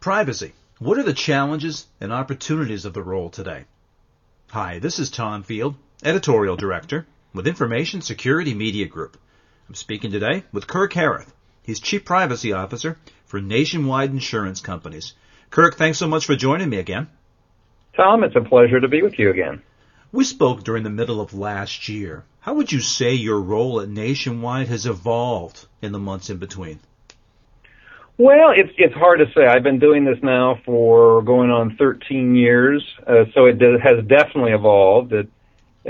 Privacy. What are the challenges and opportunities of the role today? Hi, this is Tom Field, Editorial Director with Information Security Media Group. I'm speaking today with Kirk Herath. He's Chief Privacy Officer for Nationwide Insurance Companies. Kirk, thanks so much for joining me again. Tom, it's a pleasure to be with you again. We spoke during the middle of last year. How would you say your role at Nationwide has evolved in the months in between? Well, it's it's hard to say. I've been doing this now for going on 13 years, uh, so it has definitely evolved. It,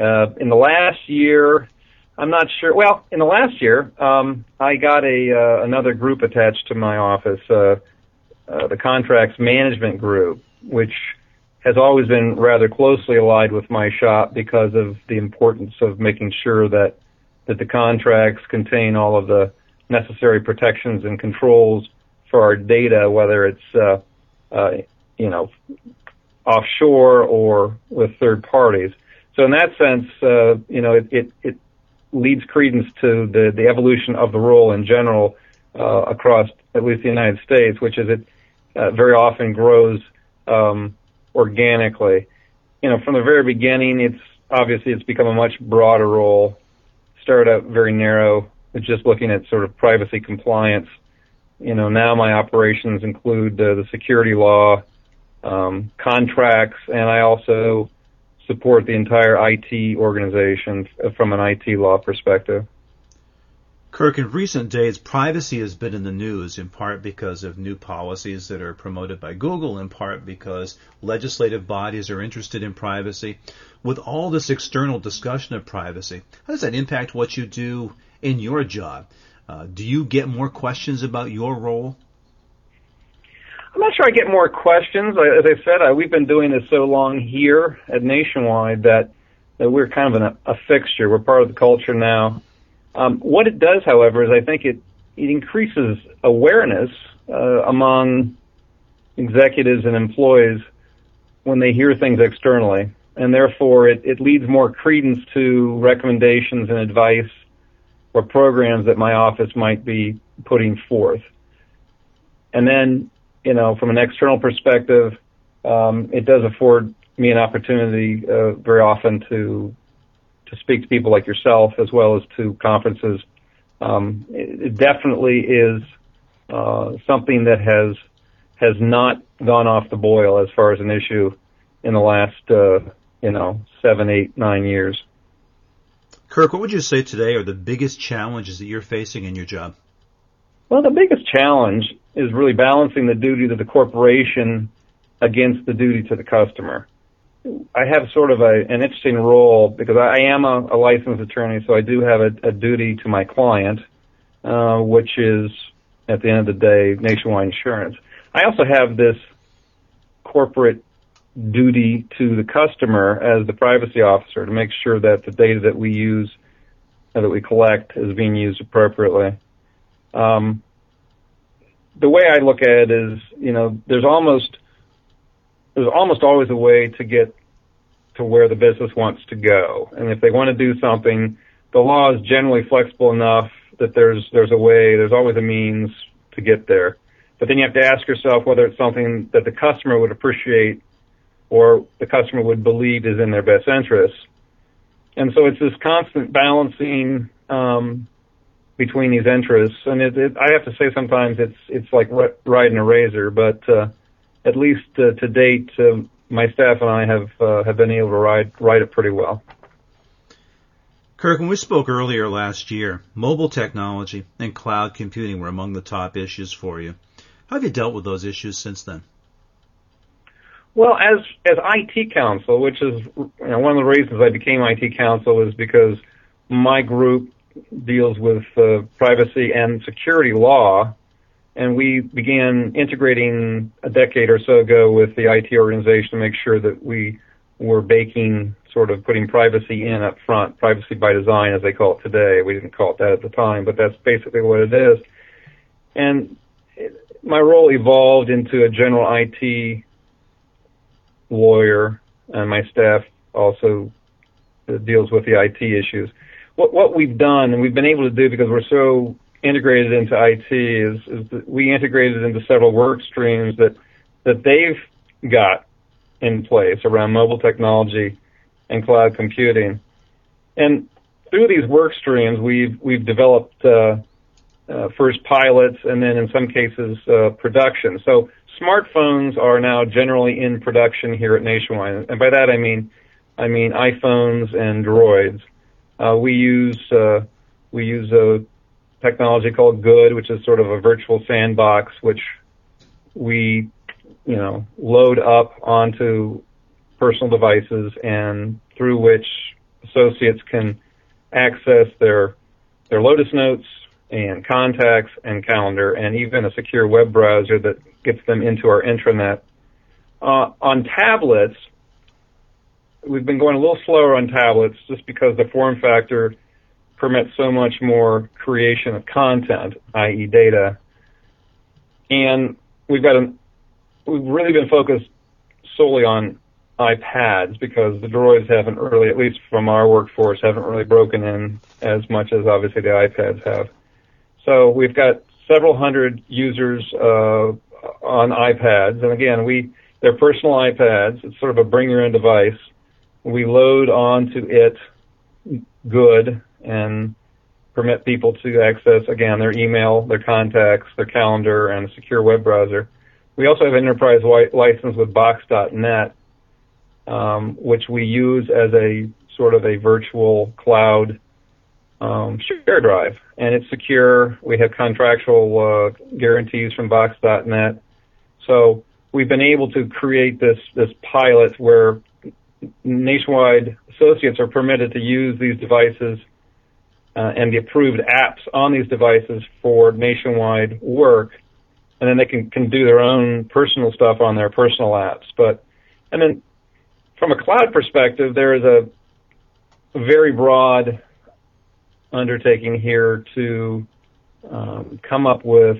uh, in the last year, I'm not sure. Well, in the last year, um, I got a uh, another group attached to my office, uh, uh, the contracts management group, which has always been rather closely allied with my shop because of the importance of making sure that that the contracts contain all of the necessary protections and controls for our data, whether it's uh, uh, you know offshore or with third parties. So in that sense, uh, you know, it, it, it leads credence to the, the evolution of the role in general uh, across at least the United States, which is it uh, very often grows um, organically. You know, from the very beginning, it's obviously it's become a much broader role. Started out very narrow, just looking at sort of privacy compliance you know, now my operations include uh, the security law, um, contracts, and I also support the entire IT organization from an IT law perspective. Kirk, in recent days, privacy has been in the news in part because of new policies that are promoted by Google, in part because legislative bodies are interested in privacy. With all this external discussion of privacy, how does that impact what you do in your job? Uh, do you get more questions about your role? I'm not sure I get more questions. As I said, I, we've been doing this so long here at Nationwide that, that we're kind of an, a fixture. We're part of the culture now. Um, what it does, however, is I think it, it increases awareness uh, among executives and employees when they hear things externally, and therefore it, it leads more credence to recommendations and advice or programs that my office might be putting forth. And then, you know, from an external perspective, um, it does afford me an opportunity uh, very often to to speak to people like yourself as well as to conferences. Um, it, it, definitely is uh, something that has has not gone off the boil as far as an issue in the last uh, you know seven, eight, nine years. Kirk, what would you say today are the biggest challenges that you're facing in your job? Well, the biggest challenge is really balancing the duty to the corporation against the duty to the customer. I have sort of a, an interesting role because I am a, a licensed attorney, so I do have a, a duty to my client, uh, which is at the end of the day nationwide insurance. I also have this corporate duty to the customer as the privacy officer to make sure that the data that we use uh, that we collect is being used appropriately. Um, the way I look at it is, you know, there's almost there's almost always a way to get to where the business wants to go, and if they want to do something, the law is generally flexible enough that there's there's a way, there's always a means to get there. But then you have to ask yourself whether it's something that the customer would appreciate or the customer would believe is in their best interest. And so it's this constant balancing um, between these interests. And it, it, I have to say sometimes it's it's like riding a razor, but uh, at least uh, to date, uh, my staff and I have uh, have been able to ride ride it pretty well. Kirk, when we spoke earlier last year, mobile technology and cloud computing were among the top issues for you. How have you dealt with those issues since then? Well, as as IT counsel, which is you know, one of the reasons I became IT counsel is because my group deals with uh, privacy and security law, and we began integrating a decade or so ago with the IT organization to make sure that we were baking sort of putting privacy in up front, privacy by design as they call it today. We didn't call it that at the time, but that's basically what it is. And my role evolved into a general IT lawyer, and my staff also deals with the IT issues. What what we've done and we've been able to do because we're so integrated into IT is, is that we integrated into several work streams that that they've got in place around mobile technology and cloud computing. And through these work streams, we've we've developed uh, uh, first pilots and then in some cases uh, production. So smartphones are now generally in production here at Nationwide, and by that I mean I mean iPhones and Droids. Uh, we use uh, we use a technology called Good, which is sort of a virtual sandbox, which we you know load up onto personal devices and through which associates can access their their Lotus Notes and contacts and calendar and even a secure web browser that gets them into our intranet. Uh, on tablets, we've been going a little slower on tablets just because the form factor permits so much more creation of content, i.e. data. And we've got a, we've really been focused solely on iPads because the droids haven't really, at least from our workforce, haven't really broken in as much as obviously the iPads have. So we've got several hundred users uh, on iPads, and again, we they're personal iPads. It's sort of a bring your own device. We load onto it good and permit people to access again their email, their contacts, their calendar, and a secure web browser. We also have an enterprise license with Box.net, um, which we use as a sort of a virtual cloud um, share drive, and it's secure. We have contractual uh, guarantees from Box.net, so we've been able to create this this pilot where nationwide associates are permitted to use these devices uh, and the approved apps on these devices for nationwide work, and then they can can do their own personal stuff on their personal apps. But and then from a cloud perspective, there is a very broad undertaking here to um, come up with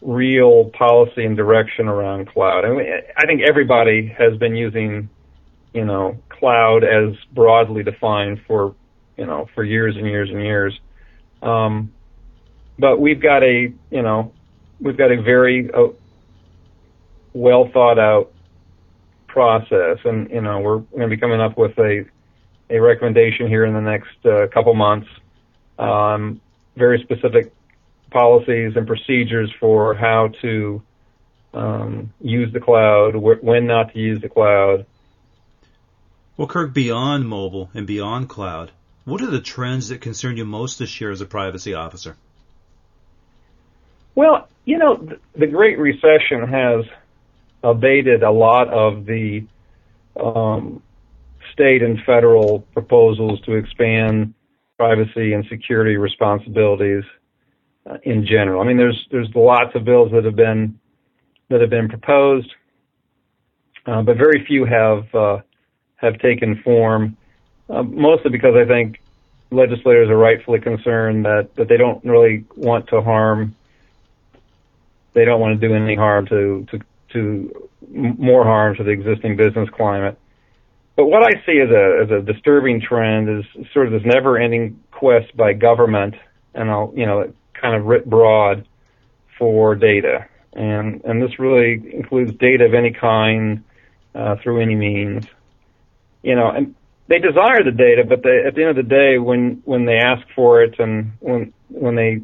real policy and direction around cloud. I, mean, I think everybody has been using, you know, cloud as broadly defined for, you know, for years and years and years. Um, but we've got a, you know, we've got a very uh, well thought out process, and you know, we're going to be coming up with a a recommendation here in the next uh, couple months um, very specific policies and procedures for how to um, use the cloud, wh- when not to use the cloud. Well, Kirk, beyond mobile and beyond cloud, what are the trends that concern you most this year as a privacy officer? Well, you know, the, the Great Recession has abated a lot of the um, state and federal proposals to expand privacy and security responsibilities uh, in general. I mean, there's there's lots of bills that have been that have been proposed, uh, but very few have uh, have taken form. Uh, mostly because I think legislators are rightfully concerned that that they don't really want to harm. They don't want to do any harm to to to more harm to the existing business climate. But what I see as a as a disturbing trend is sort of this never-ending quest by government, and I'll you know kind of writ broad for data, and and this really includes data of any kind uh, through any means, you know, and they desire the data, but they, at the end of the day, when when they ask for it and when when they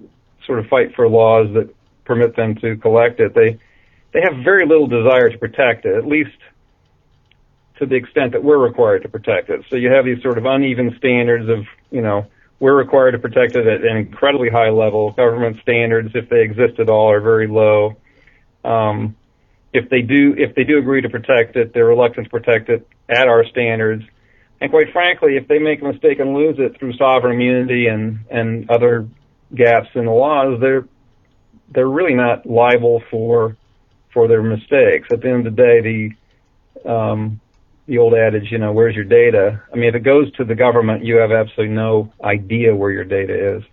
sort of fight for laws that permit them to collect it, they they have very little desire to protect it, at least to the extent that we're required to protect it. So you have these sort of uneven standards of, you know, we're required to protect it at an incredibly high level. Government standards, if they exist at all, are very low. Um, if they do, if they do agree to protect it, they're reluctant to protect it at our standards. And quite frankly, if they make a mistake and lose it through sovereign immunity and and other gaps in the laws, they're they're really not liable for for their mistakes. At the end of the day, the um, the old adage, you know, where's your data? I mean, if it goes to the government, you have absolutely no idea where your data is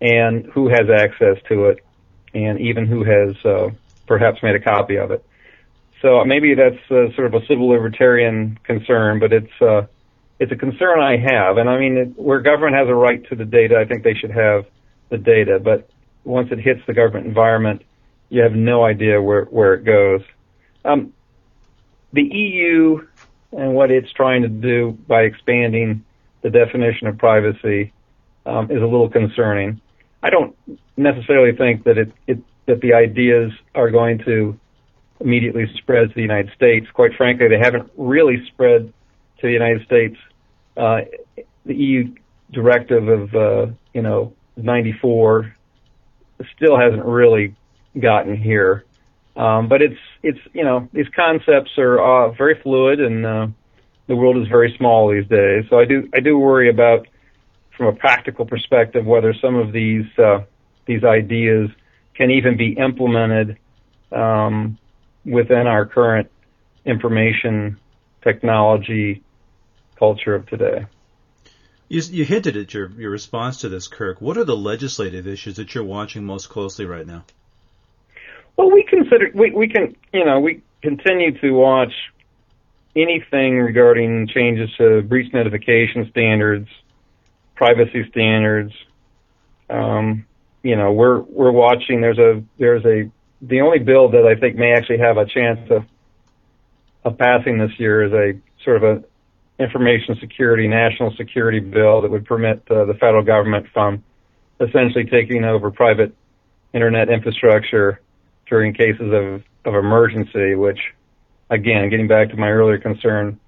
and who has access to it and even who has uh, perhaps made a copy of it. So maybe that's uh, sort of a civil libertarian concern, but it's uh, it's a concern I have. And I mean, it, where government has a right to the data, I think they should have the data. But once it hits the government environment, you have no idea where where it goes. Um, the EU and what it's trying to do by expanding the definition of privacy um, is a little concerning. I don't necessarily think that it, it that the ideas are going to immediately spread to the United States. Quite frankly, they haven't really spread to the United States. Uh, the EU directive of uh, you know 94 still hasn't really gotten here. Um, but it's it's you know these concepts are uh, very fluid and uh, the world is very small these days. So I do I do worry about from a practical perspective whether some of these uh, these ideas can even be implemented um, within our current information technology culture of today. You, you hinted at your, your response to this, Kirk. What are the legislative issues that you're watching most closely right now? Well, we consider we we can you know we continue to watch anything regarding changes to breach notification standards, privacy standards. Um, you know, we're we're watching. There's a there's a the only bill that I think may actually have a chance of of passing this year is a sort of a information security, national security bill that would permit uh, the federal government from essentially taking over private internet infrastructure during cases of, of emergency, which, again, getting back to my earlier concern,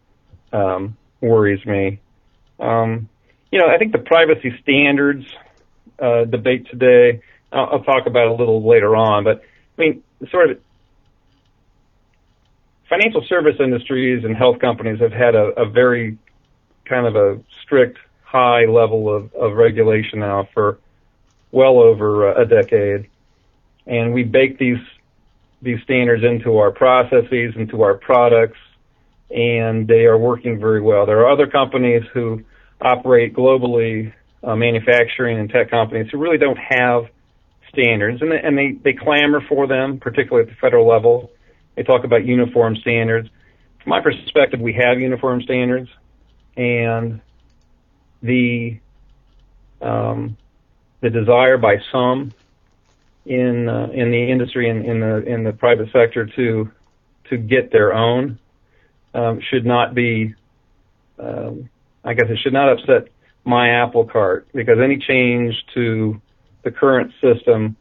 um, worries me. Um, you know, I think the privacy standards uh, debate today, I'll, I'll talk about a little later on, but I mean, sort of financial service industries and health companies have had a, a very kind of a strict high level of, of regulation now for well over a decade. And we bake these these standards into our processes, into our products, and they are working very well. There are other companies who operate globally, uh, manufacturing and tech companies who really don't have standards, and they, and they, they clamor for them, particularly at the federal level. They talk about uniform standards. From my perspective, we have uniform standards, and the um, the desire by some in uh, in the industry and in, in the in the private sector to to get their own um, should not be. Um, I guess it should not upset my apple cart because any change to the current system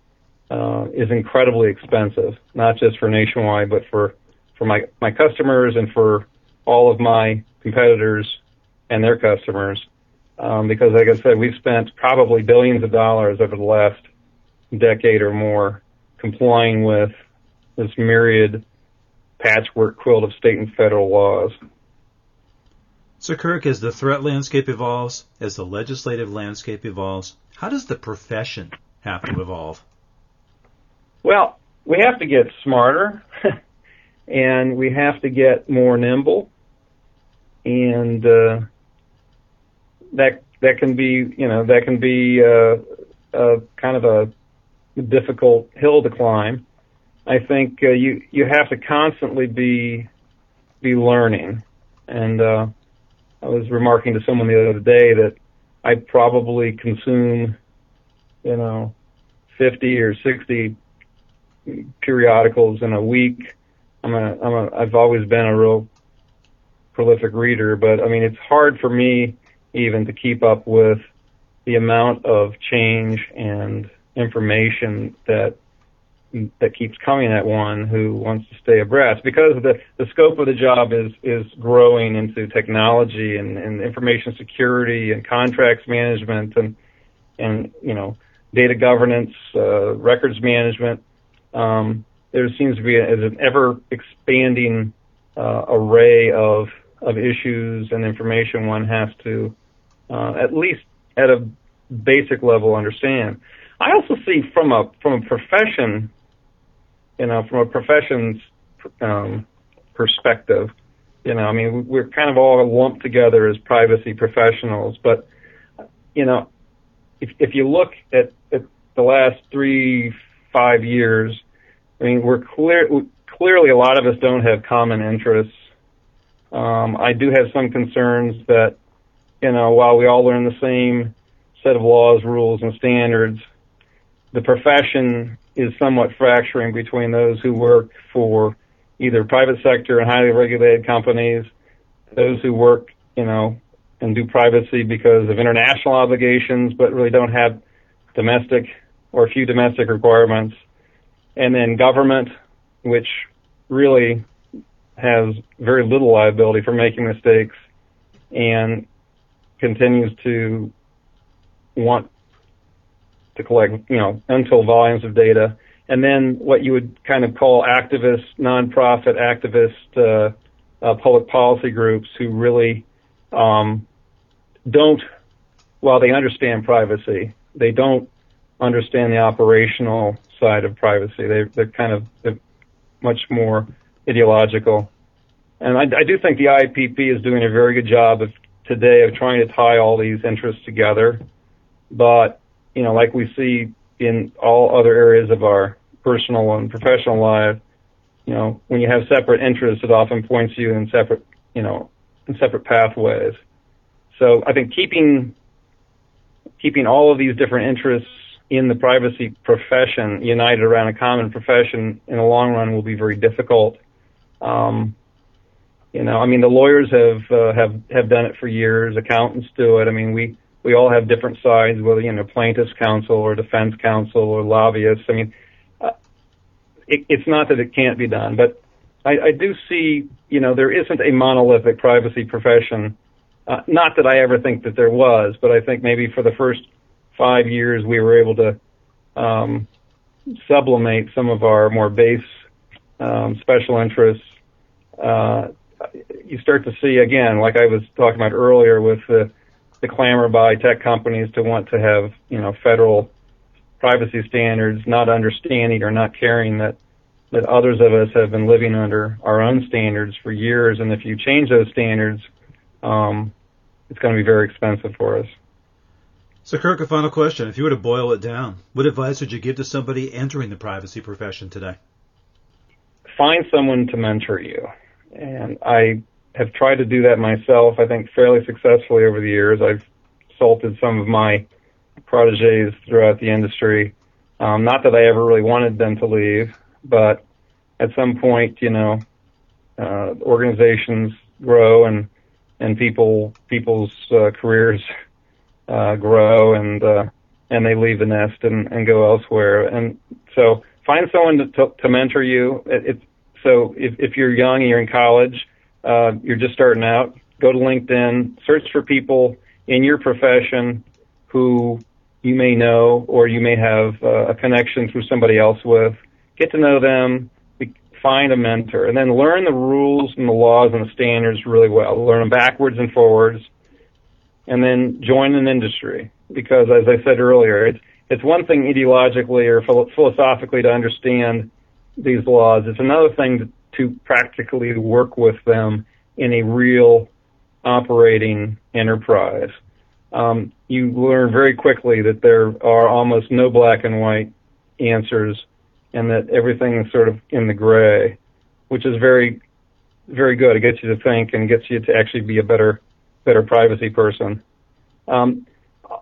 uh, is incredibly expensive, not just for nationwide, but for for my my customers and for all of my competitors and their customers. Um, because, like I said, we've spent probably billions of dollars over the last decade or more complying with this myriad patchwork quilt of state and federal laws. So, Kirk, as the threat landscape evolves, as the legislative landscape evolves, how does the profession have to evolve? Well, we have to get smarter and we have to get more nimble and uh, that that can be you know that can be uh, a kind of a difficult hill to climb. I think uh, you you have to constantly be be learning, and uh, I was remarking to someone the other day that I probably consume you know 50 or 60 periodicals in a week. I'm a, I'm a, I've always been a real prolific reader, but I mean, it's hard for me even to keep up with the amount of change and information that that keeps coming at one who wants to stay abreast because the the scope of the job is is growing into technology and, and information security and contracts management and and you know data governance, uh, records management, um, there seems to be a, an ever expanding uh, array of of issues and information one has to uh, at least at a basic level understand. I also see from a from a profession, you know, from a profession's um, perspective, you know, I mean, we're kind of all lumped together as privacy professionals, but you know, if if you look at, at the last three five years, I mean, we're clear. Clearly, a lot of us don't have common interests. Um, I do have some concerns that, you know, while we all learn the same set of laws, rules, and standards, the profession is somewhat fracturing between those who work for either private sector and highly regulated companies, those who work, you know, and do privacy because of international obligations, but really don't have domestic or few domestic requirements, and then government, which really has very little liability for making mistakes and continues to want to collect, you know, untold volumes of data. And then what you would kind of call activist, nonprofit activist, uh, uh, public policy groups who really um, don't, while they understand privacy, they don't understand the operational side of privacy. They, they're kind of much more ideological. And I, I do think the IAPP is doing a very good job of today of trying to tie all these interests together. But, you know, like we see in all other areas of our personal and professional life, you know, when you have separate interests, it often points you in separate, you know, in separate pathways. So I think keeping keeping all of these different interests in the privacy profession united around a common profession in the long run will be very difficult. Um, you know, I mean, the lawyers have uh, have have done it for years. Accountants do it. I mean, we we all have different sides, whether you know plaintiffs' counsel or defense counsel or lobbyists. I mean, uh, it, it's not that it can't be done, but I, I do see, you know, there isn't a monolithic privacy profession. Uh, not that I ever think that there was, but I think maybe for the first five years we were able to um, sublimate some of our more base um, special interests. Uh, you start to see again, like I was talking about earlier, with the the clamor by tech companies to want to have you know federal privacy standards, not understanding or not caring that that others of us have been living under our own standards for years, and if you change those standards, um, it's going to be very expensive for us. So, Kirk, a final question. If you were to boil it down, what advice would you give to somebody entering the privacy profession today? Find someone to mentor you. And I have tried to do that myself, I think fairly successfully over the years. I've salted some of my proteges throughout the industry. Um, not that I ever really wanted them to leave, but at some point, you know, uh, organizations grow and and people people's uh, careers uh, grow and uh, and they leave the nest and, and go elsewhere. And so find someone to, to, to mentor you. It, it, so if, if you're young and you're in college, uh, you're just starting out, go to LinkedIn, search for people in your profession who you may know or you may have uh, a connection through somebody else with. Get to know them, find a mentor, and then learn the rules and the laws and the standards really well. Learn them backwards and forwards, and then join an industry. Because as I said earlier, it's it's one thing ideologically or philosophically to understand these laws. It's another thing to, practically work with them in a real operating enterprise. Um, you learn very quickly that there are almost no black and white answers and that everything is sort of in the gray, which is very, very good. It gets you to think and gets you to actually be a better, better privacy person. Um,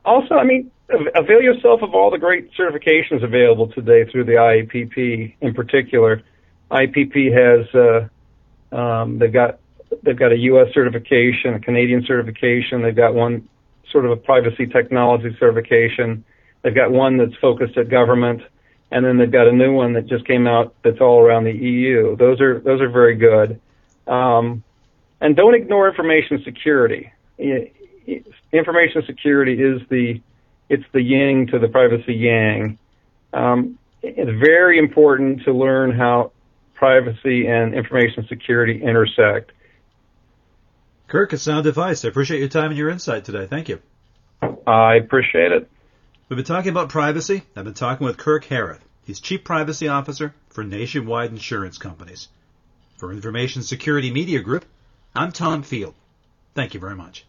also, I mean, avail yourself of all the great certifications available today through the IAPP in particular. IAPP has uh, um, they've got they've got a U.S. certification, a Canadian certification. They've got one sort of a privacy technology certification. They've got one that's focused at government, and then they've got a new one that just came out that's all around the EU. Those are those are very good. Um, and don't ignore information security. Information security is the it's the yin to the privacy yang. Um, it's very important to learn how privacy and information security intersect. Kirk, it's sound advice. I appreciate your time and your insight today. Thank you. I appreciate it. We've been talking about privacy. I've been talking with Kirk Herath. He's Chief Privacy Officer for Nationwide Insurance Companies. For Information Security Media Group, I'm Tom Field. Thank you very much.